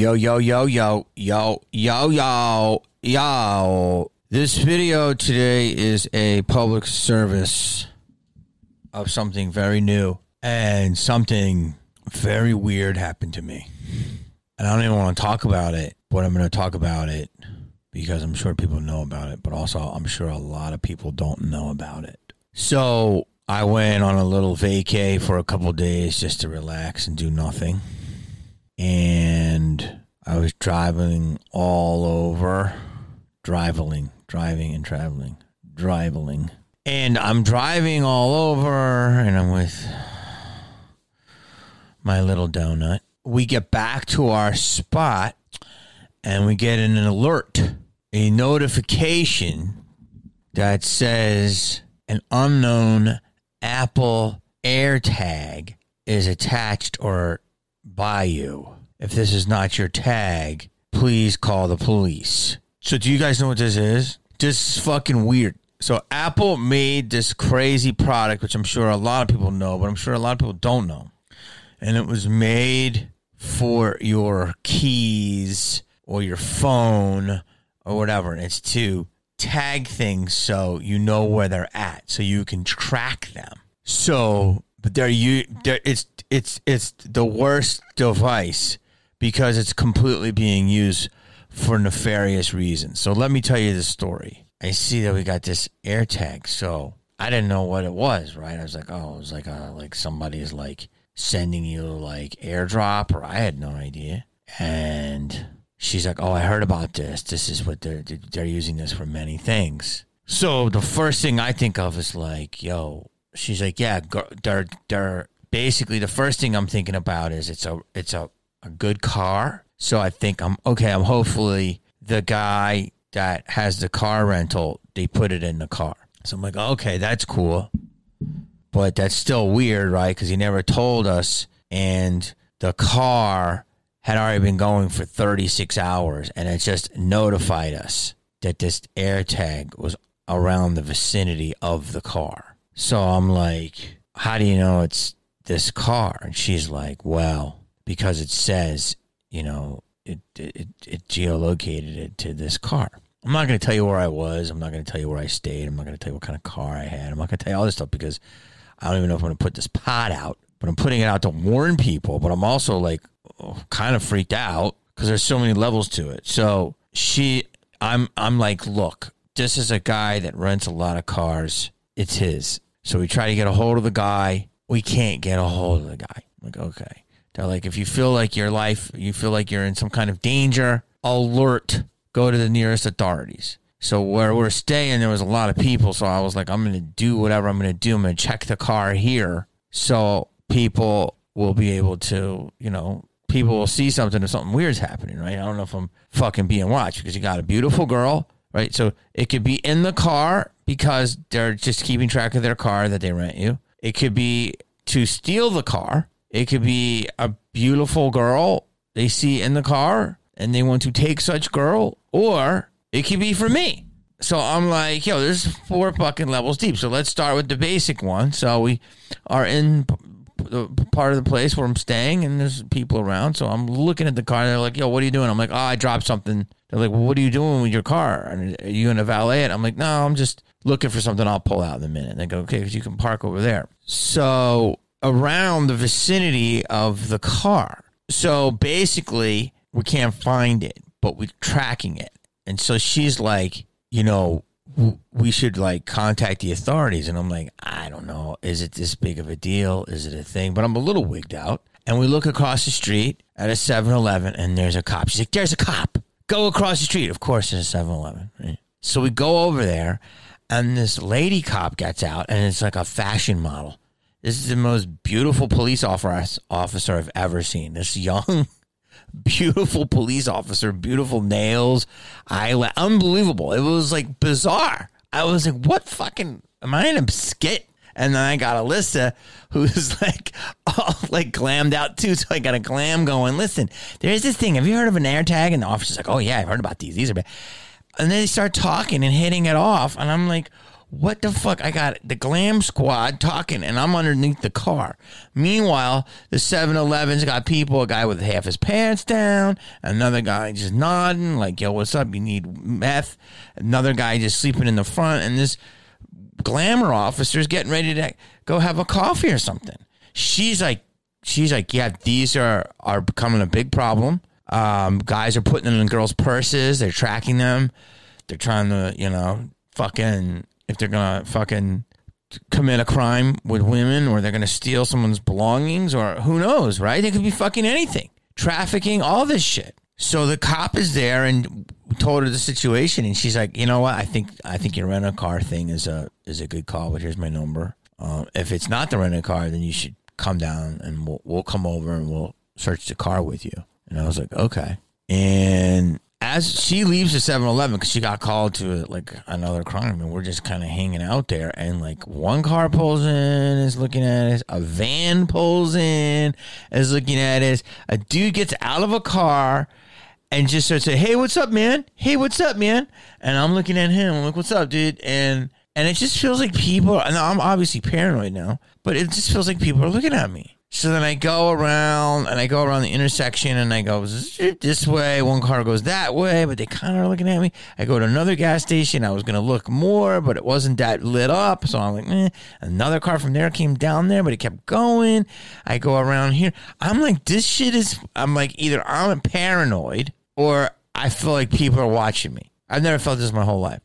Yo, yo, yo, yo, yo, yo, yo, yo. This video today is a public service of something very new and something very weird happened to me. And I don't even want to talk about it, but I'm going to talk about it because I'm sure people know about it, but also I'm sure a lot of people don't know about it. So I went on a little vacay for a couple days just to relax and do nothing and I was driving all over, driving, driving and traveling, driving. And I'm driving all over, and I'm with my little donut. We get back to our spot, and we get an alert, a notification that says an unknown Apple AirTag is attached or by you. If this is not your tag, please call the police. So, do you guys know what this is? This is fucking weird. So, Apple made this crazy product, which I'm sure a lot of people know, but I'm sure a lot of people don't know. And it was made for your keys or your phone or whatever. It's to tag things so you know where they're at, so you can track them. So, but they're you. They're, it's it's it's the worst device because it's completely being used for nefarious reasons. So let me tell you the story. I see that we got this AirTag, so I didn't know what it was. Right? I was like, oh, it was like a, like somebody's like sending you like airdrop, or I had no idea. And she's like, oh, I heard about this. This is what they're they're using this for many things. So the first thing I think of is like, yo, she's like, yeah, they're they're basically the first thing I'm thinking about is it's a it's a, a good car. So I think I'm okay. I'm hopefully the guy that has the car rental, they put it in the car. So I'm like, okay, that's cool. But that's still weird, right? Because he never told us. And the car had already been going for 36 hours and it just notified us that this AirTag was around the vicinity of the car. So I'm like, how do you know it's this car? And she's like, well, because it says, you know, it, it, it geolocated it to this car. I'm not going to tell you where I was. I'm not going to tell you where I stayed. I'm not going to tell you what kind of car I had. I'm not going to tell you all this stuff because I don't even know if I'm going to put this pod out. But I'm putting it out to warn people. But I'm also like oh, kind of freaked out because there's so many levels to it. So she, I'm, I'm like, look, this is a guy that rents a lot of cars. It's his. So we try to get a hold of the guy we can't get a hold of the guy. I'm like, okay. They're like, if you feel like your life, you feel like you're in some kind of danger, alert, go to the nearest authorities. So where we're staying, there was a lot of people. So I was like, I'm going to do whatever I'm going to do. I'm going to check the car here. So people will be able to, you know, people will see something if something weird's happening, right? I don't know if I'm fucking being watched because you got a beautiful girl, right? So it could be in the car because they're just keeping track of their car that they rent you. It could be to steal the car. It could be a beautiful girl they see in the car and they want to take such girl, or it could be for me. So I'm like, yo, there's four fucking levels deep. So let's start with the basic one. So we are in the part of the place where I'm staying, and there's people around. So I'm looking at the car. They're like, "Yo, what are you doing?" I'm like, "Oh, I dropped something." They're like, "Well, what are you doing with your car? Are you going to valet it?" I'm like, "No, I'm just looking for something I'll pull out in a minute. And they go, okay, because you can park over there. So around the vicinity of the car. So basically, we can't find it, but we're tracking it. And so she's like, you know, we should like contact the authorities. And I'm like, I don't know. Is it this big of a deal? Is it a thing? But I'm a little wigged out. And we look across the street at a 7 Eleven and there's a cop. She's like, there's a cop. Go across the street. Of course, there's a 7 Eleven. Right? So we go over there and this lady cop gets out and it's like a fashion model. This is the most beautiful police officer I've ever seen. This young, beautiful police officer, beautiful nails, eyelash, unbelievable. It was like bizarre. I was like, what fucking, am I in a skit? And then I got Alyssa, who's like all like glammed out too. So I got a glam going. Listen, there's this thing. Have you heard of an AirTag? And the officer's like, oh yeah, I've heard about these. These are bad. And then they start talking and hitting it off. And I'm like, what the fuck? I got the glam squad talking and I'm underneath the car. Meanwhile, the 7 Eleven's got people, a guy with half his pants down, another guy just nodding, like, yo, what's up? You need meth. Another guy just sleeping in the front, and this glamour officer's getting ready to go have a coffee or something. She's like, she's like, yeah, these are are becoming a big problem. Um, guys are putting them in girls' purses. They're tracking them. They're trying to, you know, fucking if they're gonna fucking commit a crime with women or they're gonna steal someone's belongings or who knows, right? They could be fucking anything, trafficking, all this shit. So the cop is there and told her the situation, and she's like, you know what? I think I think your rent a car thing is a is a good call, but here's my number. Um, if it's not the rent a car, then you should come down and we'll we'll come over and we'll search the car with you. And I was like, okay. And as she leaves the 7-Eleven because she got called to like another crime, and we're just kind of hanging out there, and like one car pulls in, is looking at us. A van pulls in, is looking at us. A dude gets out of a car and just starts saying, "Hey, what's up, man? Hey, what's up, man?" And I'm looking at him. I'm like, "What's up, dude?" And and it just feels like people. And I'm obviously paranoid now, but it just feels like people are looking at me. So then I go around and I go around the intersection and I go this way. One car goes that way, but they kind of are looking at me. I go to another gas station. I was going to look more, but it wasn't that lit up. So I'm like, eh. Another car from there came down there, but it kept going. I go around here. I'm like, this shit is, I'm like, either I'm paranoid or I feel like people are watching me. I've never felt this my whole life.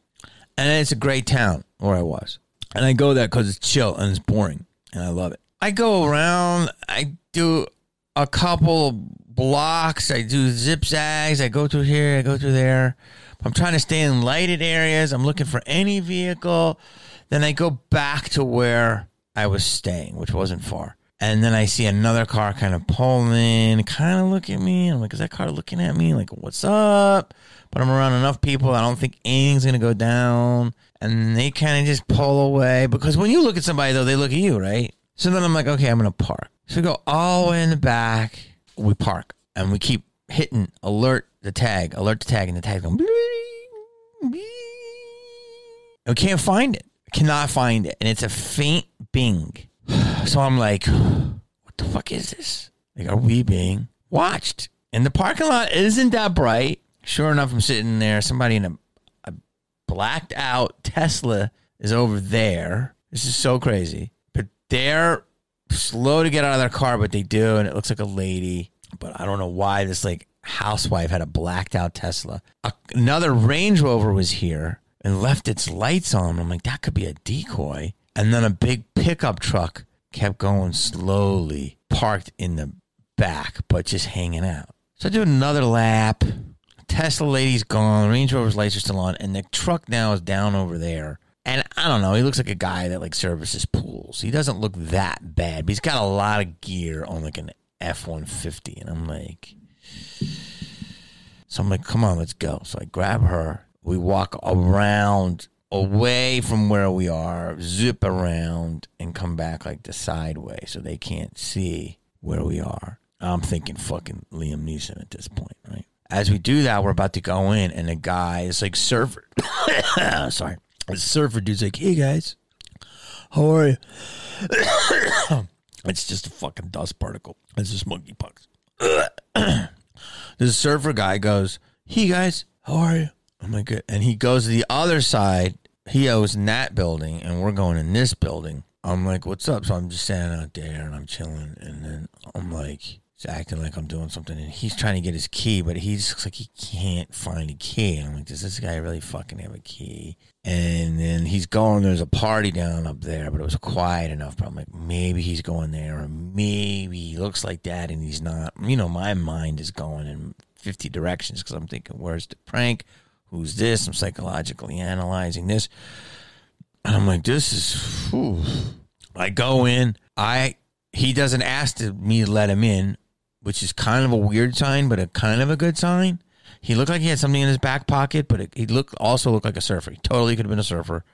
And it's a great town where I was. And I go there because it's chill and it's boring and I love it. I go around. I do a couple blocks. I do zigzags. I go through here. I go through there. I'm trying to stay in lighted areas. I'm looking for any vehicle. Then I go back to where I was staying, which wasn't far. And then I see another car kind of pulling, kind of look at me. I'm like, is that car looking at me? Like, what's up? But I'm around enough people. I don't think anything's going to go down. And they kind of just pull away because when you look at somebody, though, they look at you, right? So then I'm like, okay, I'm to park. So we go all the way in the back. We park and we keep hitting alert the tag, alert the tag, and the tag's going. We can't find it. Cannot find it. And it's a faint bing. So I'm like, what the fuck is this? Like, are we being watched? And the parking lot isn't that bright. Sure enough, I'm sitting there. Somebody in a, a blacked out Tesla is over there. This is so crazy. They're slow to get out of their car, but they do, and it looks like a lady. But I don't know why this like housewife had a blacked out Tesla. A, another Range Rover was here and left its lights on. I'm like, that could be a decoy. And then a big pickup truck kept going slowly, parked in the back, but just hanging out. So I do another lap. Tesla lady's gone. Range Rover's lights are still on, and the truck now is down over there. And I don't know. He looks like a guy that like services pools. He doesn't look that bad, but he's got a lot of gear on like an F one fifty, and I'm like, so I'm like, come on, let's go. So I grab her. We walk around away from where we are, zip around, and come back like the sideway so they can't see where we are. I'm thinking fucking Liam Neeson at this point, right? As we do that, we're about to go in, and the guy is like surfer. Sorry, the surfer dude's like, "Hey guys, how are you?" it's just a fucking dust particle. It's just monkeypox. the surfer guy goes, "Hey guys, how are you?" I'm like, good. And he goes to the other side. He owes that building, and we're going in this building. I'm like, what's up? So I'm just standing out there and I'm chilling. And then I'm like, he's acting like I'm doing something. And he's trying to get his key, but he just looks like he can't find a key. And I'm like, does this guy really fucking have a key? And then he's going, there's a party down up there, but it was quiet enough. But I'm like, maybe he's going there, or maybe he looks like that and he's not. You know, my mind is going in 50 directions because I'm thinking, where's the prank? Who's this? I'm psychologically analyzing this. And I'm like, this is. Whew. I go in. I he doesn't ask me to let him in, which is kind of a weird sign, but a kind of a good sign. He looked like he had something in his back pocket, but it, he looked also looked like a surfer. He totally could have been a surfer.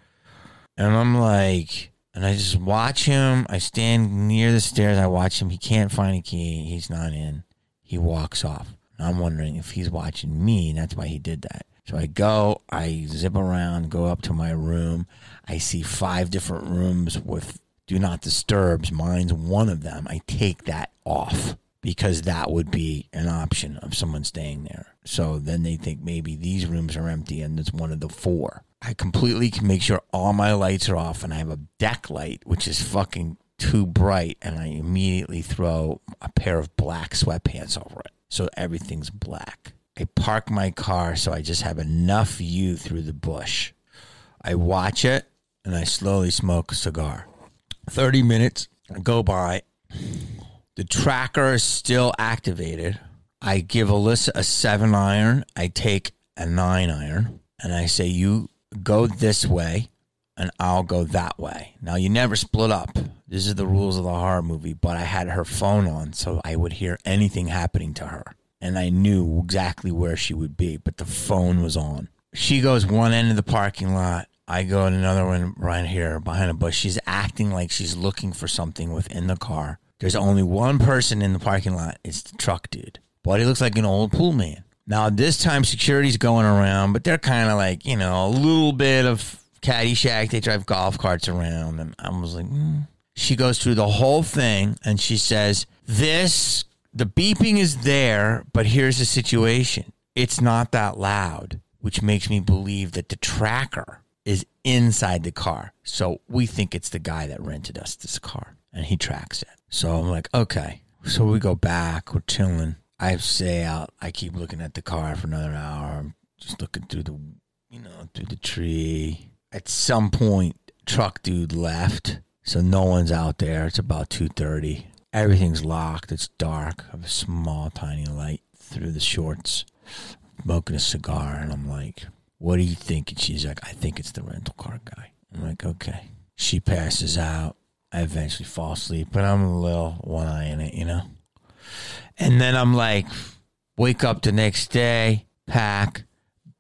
And I'm like, and I just watch him. I stand near the stairs. I watch him. He can't find a key. He's not in. He walks off. I'm wondering if he's watching me, and that's why he did that. So I go, I zip around, go up to my room. I see five different rooms with do not disturbs. Mine's one of them. I take that off because that would be an option of someone staying there. So then they think maybe these rooms are empty and it's one of the four. I completely can make sure all my lights are off and I have a deck light, which is fucking too bright. And I immediately throw a pair of black sweatpants over it. So everything's black. I park my car so I just have enough view through the bush. I watch it and I slowly smoke a cigar. 30 minutes go by. The tracker is still activated. I give Alyssa a seven iron. I take a nine iron and I say, You go this way and I'll go that way. Now, you never split up. This is the rules of the horror movie, but I had her phone on so I would hear anything happening to her. And I knew exactly where she would be, but the phone was on. She goes one end of the parking lot. I go in another one right here behind a bush. She's acting like she's looking for something within the car. There's only one person in the parking lot. It's the truck dude. But he looks like an old pool man. Now, this time security's going around, but they're kind of like, you know, a little bit of Caddyshack. They drive golf carts around. And I was like, mm. she goes through the whole thing and she says, This, the beeping is there, but here's the situation it's not that loud, which makes me believe that the tracker is inside the car. So we think it's the guy that rented us this car and he tracks it. So I'm like, okay. So we go back, we're chilling. I stay out. I keep looking at the car for another hour. I'm just looking through the, you know, through the tree. At some point, truck dude left, so no one's out there. It's about two thirty. Everything's locked. It's dark. I have a small, tiny light through the shorts, smoking a cigar, and I'm like, "What do you think?" And she's like, "I think it's the rental car guy." I'm like, "Okay." She passes out. I eventually fall asleep, but I'm a little one eye in it, you know. And then I'm like, wake up the next day, pack,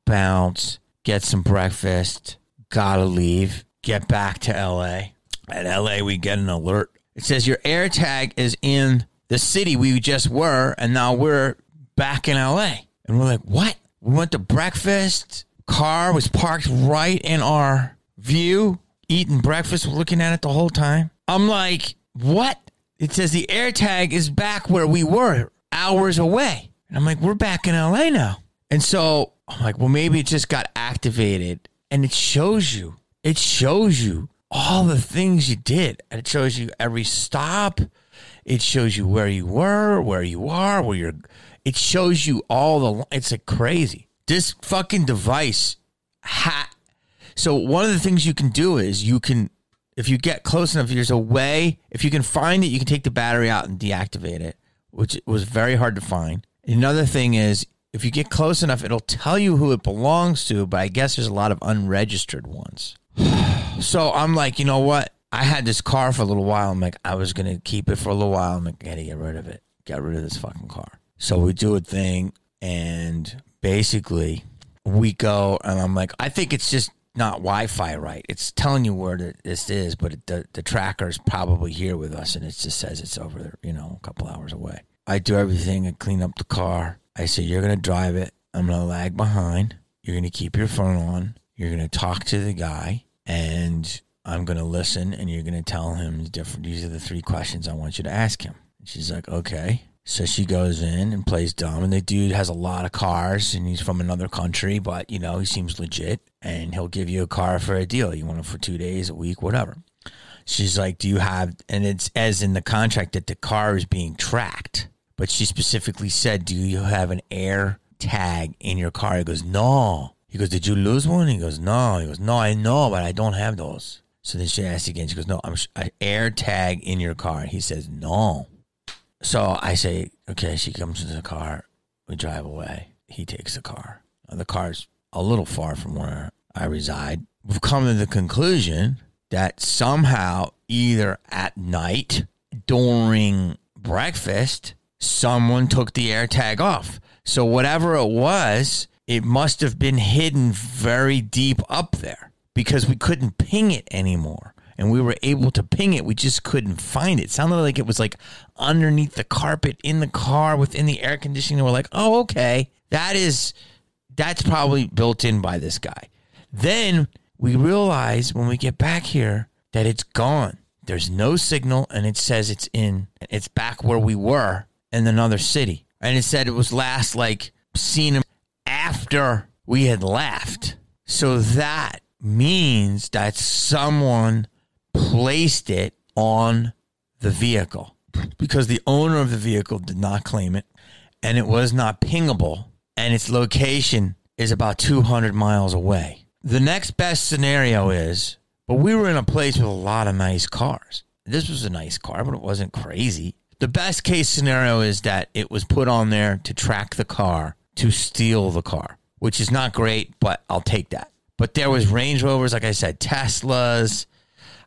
bounce, get some breakfast, gotta leave, get back to LA. At LA, we get an alert. It says your air tag is in the city we just were, and now we're back in LA. And we're like, what? We went to breakfast. Car was parked right in our view, eating breakfast, looking at it the whole time. I'm like, what? It says the AirTag is back where we were hours away. And I'm like, we're back in LA now. And so I'm like, well, maybe it just got activated. And it shows you, it shows you all the things you did. And it shows you every stop. It shows you where you were, where you are, where you're. It shows you all the. It's like crazy. This fucking device. Ha. So one of the things you can do is you can if you get close enough, there's a way. If you can find it, you can take the battery out and deactivate it, which was very hard to find. Another thing is, if you get close enough, it'll tell you who it belongs to, but I guess there's a lot of unregistered ones. so I'm like, you know what? I had this car for a little while. I'm like, I was gonna keep it for a little while. I'm like, I gotta get rid of it. Get rid of this fucking car. So we do a thing, and basically we go, and I'm like, I think it's just not Wi-Fi right. It's telling you where this is, but it, the the tracker is probably here with us, and it just says it's over there, you know, a couple hours away. I do everything. I clean up the car. I say you're gonna drive it. I'm gonna lag behind. You're gonna keep your phone on. You're gonna talk to the guy, and I'm gonna listen, and you're gonna tell him the different. These are the three questions I want you to ask him. She's like, okay. So she goes in and plays dumb, and the dude has a lot of cars, and he's from another country, but you know he seems legit, and he'll give you a car for a deal. You want it for two days, a week, whatever. She's like, "Do you have?" And it's as in the contract that the car is being tracked, but she specifically said, "Do you have an air tag in your car?" He goes, "No." He goes, "Did you lose one?" He goes, "No." He goes, "No, I know, but I don't have those." So then she asks again. She goes, "No, I'm an air tag in your car." He says, "No." So I say, okay, she comes into the car. We drive away. He takes the car. The car's a little far from where I reside. We've come to the conclusion that somehow, either at night during breakfast, someone took the air tag off. So, whatever it was, it must have been hidden very deep up there because we couldn't ping it anymore and we were able to ping it. We just couldn't find it. it. Sounded like it was like underneath the carpet in the car within the air conditioning. we're like, oh, okay, that is that's probably built in by this guy. Then we realize when we get back here that it's gone. There's no signal, and it says it's in. It's back where we were in another city, and it said it was last like seen after we had left. So that means that someone placed it on the vehicle because the owner of the vehicle did not claim it and it was not pingable and its location is about 200 miles away. The next best scenario is, but we were in a place with a lot of nice cars. This was a nice car, but it wasn't crazy. The best case scenario is that it was put on there to track the car, to steal the car, which is not great, but I'll take that. But there was Range Rovers, like I said, Teslas.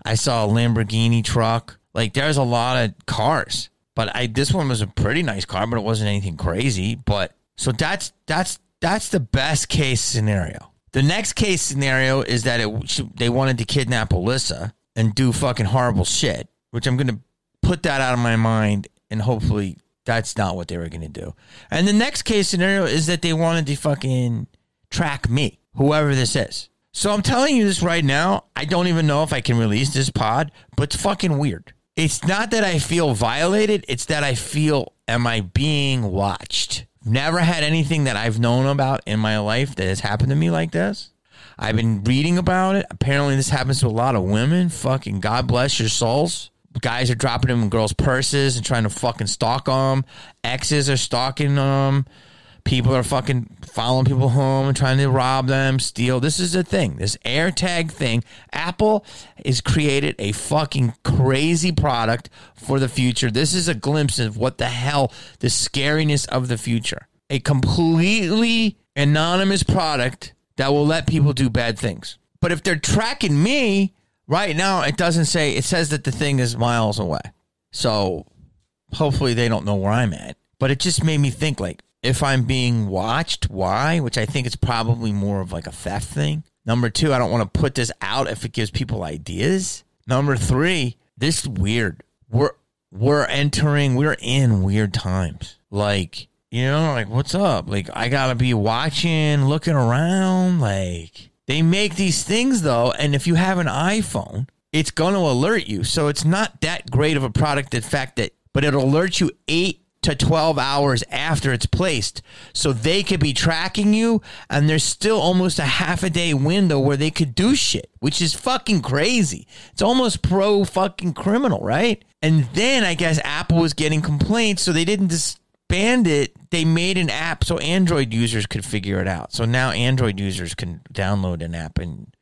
I saw a Lamborghini truck. Like there's a lot of cars. But I this one was a pretty nice car, but it wasn't anything crazy. But so that's that's that's the best case scenario. The next case scenario is that it they wanted to kidnap Alyssa and do fucking horrible shit, which I'm gonna put that out of my mind and hopefully that's not what they were gonna do. And the next case scenario is that they wanted to fucking track me, whoever this is. So I'm telling you this right now. I don't even know if I can release this pod, but it's fucking weird. It's not that I feel violated, it's that I feel, am I being watched? Never had anything that I've known about in my life that has happened to me like this. I've been reading about it. Apparently, this happens to a lot of women. Fucking God bless your souls. Guys are dropping them in girls' purses and trying to fucking stalk them. Exes are stalking them. People are fucking following people home and trying to rob them, steal. This is a thing. This AirTag thing. Apple has created a fucking crazy product for the future. This is a glimpse of what the hell the scariness of the future. A completely anonymous product that will let people do bad things. But if they're tracking me right now, it doesn't say, it says that the thing is miles away. So hopefully they don't know where I'm at. But it just made me think like, if I'm being watched, why? Which I think is probably more of like a theft thing. Number two, I don't want to put this out if it gives people ideas. Number three, this is weird. We're we're entering, we're in weird times. Like, you know, like what's up? Like I gotta be watching, looking around. Like they make these things though, and if you have an iPhone, it's gonna alert you. So it's not that great of a product. In fact, that but it'll alert you eight to 12 hours after it's placed. So they could be tracking you, and there's still almost a half a day window where they could do shit, which is fucking crazy. It's almost pro fucking criminal, right? And then I guess Apple was getting complaints, so they didn't disband it. They made an app so Android users could figure it out. So now Android users can download an app, and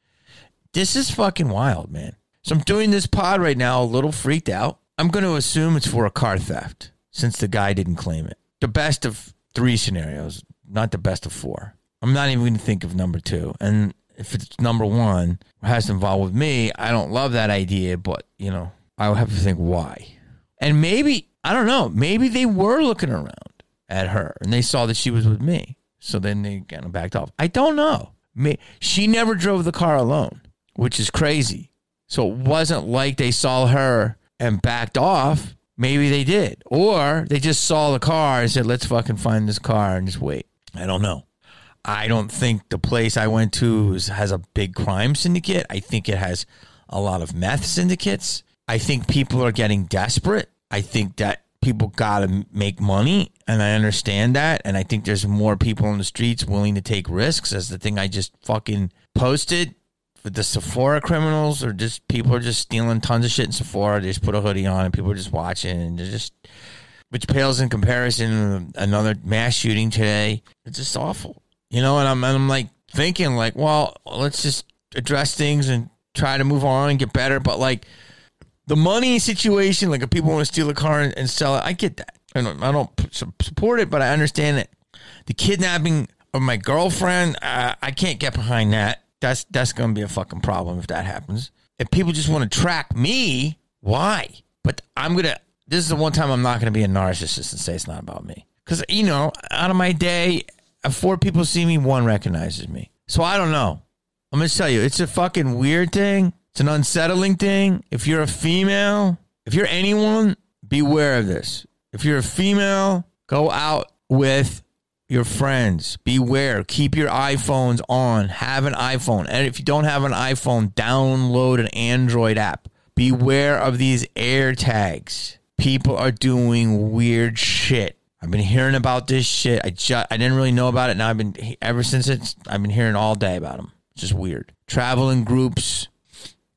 this is fucking wild, man. So I'm doing this pod right now, a little freaked out. I'm going to assume it's for a car theft since the guy didn't claim it. The best of three scenarios, not the best of four. I'm not even going to think of number two. And if it's number one, has to involve with me, I don't love that idea, but, you know, I would have to think why. And maybe, I don't know, maybe they were looking around at her and they saw that she was with me. So then they kind of backed off. I don't know. She never drove the car alone, which is crazy. So it wasn't like they saw her and backed off. Maybe they did. Or they just saw the car and said, let's fucking find this car and just wait. I don't know. I don't think the place I went to has a big crime syndicate. I think it has a lot of meth syndicates. I think people are getting desperate. I think that people got to make money, and I understand that. And I think there's more people on the streets willing to take risks, as the thing I just fucking posted with the Sephora criminals or just people are just stealing tons of shit in Sephora. They just put a hoodie on and people are just watching and they're just, which pales in comparison to another mass shooting today. It's just awful, you know. And I'm and I'm like thinking like, well, let's just address things and try to move on and get better. But like the money situation, like if people want to steal a car and, and sell it, I get that. I don't, I don't support it, but I understand it. the kidnapping of my girlfriend, uh, I can't get behind that that's that's to be a fucking problem if that happens. If people just want to track me, why? But I'm gonna. This is the one time I'm not to be a narcissist and say it's not about me. Because you know, out of my day, uh, four people see me, one recognizes me. So I don't know. I'm gonna tell you, it's a fucking weird thing. It's an unsettling thing. If you're a female, if you're anyone, beware of this. If you're a female, go out with your friends. Beware. Keep your iPhones on. Have an iPhone. And if you don't have an iPhone, download an Android app. Beware of these AirTags. People are doing weird shit. I've been hearing about this shit. I just I didn't really know about it. Now I've been ever since it's I've been hearing all day about them. It's just weird. Travel in groups.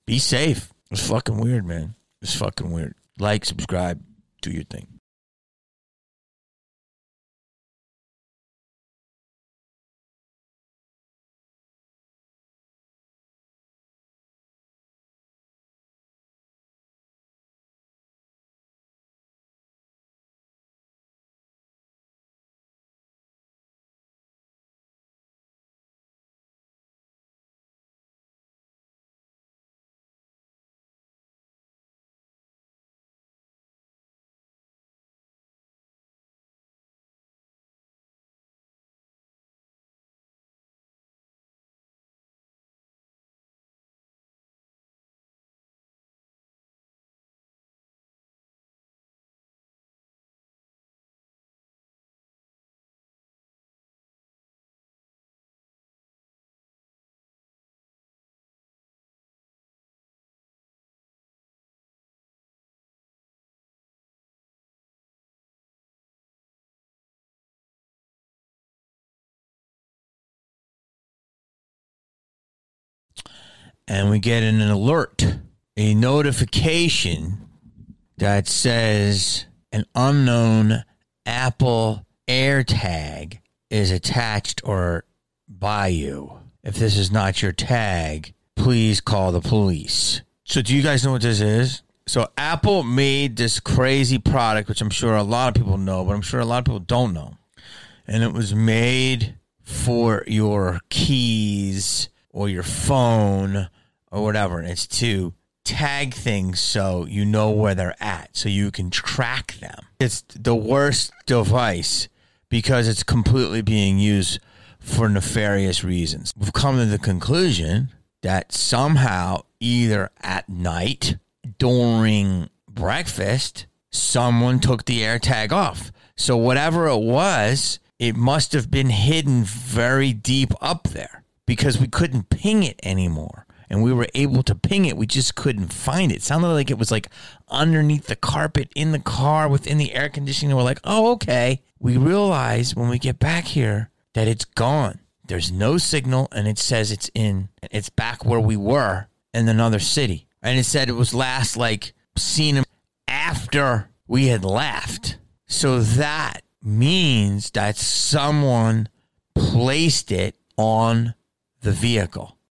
Be safe. It's fucking weird, man. It's fucking weird. Like, subscribe, do your thing. And we get an alert, a notification that says an unknown Apple AirTag is attached or by you. If this is not your tag, please call the police. So, do you guys know what this is? So, Apple made this crazy product, which I'm sure a lot of people know, but I'm sure a lot of people don't know. And it was made for your keys or your phone or whatever. It's to tag things so you know where they're at, so you can track them. It's the worst device because it's completely being used for nefarious reasons. We've come to the conclusion that somehow, either at night, during breakfast, someone took the AirTag off. So, whatever it was, it must have been hidden very deep up there because we couldn't ping it anymore. And we were able to ping it. We just couldn't find it. it sounded like it was like underneath the carpet in the car within the air conditioning. We're like, oh, okay. We realize when we get back here that it's gone. There's no signal, and it says it's in, it's back where we were in another city. And it said it was last like seen after we had left. So that means that someone placed it on the vehicle.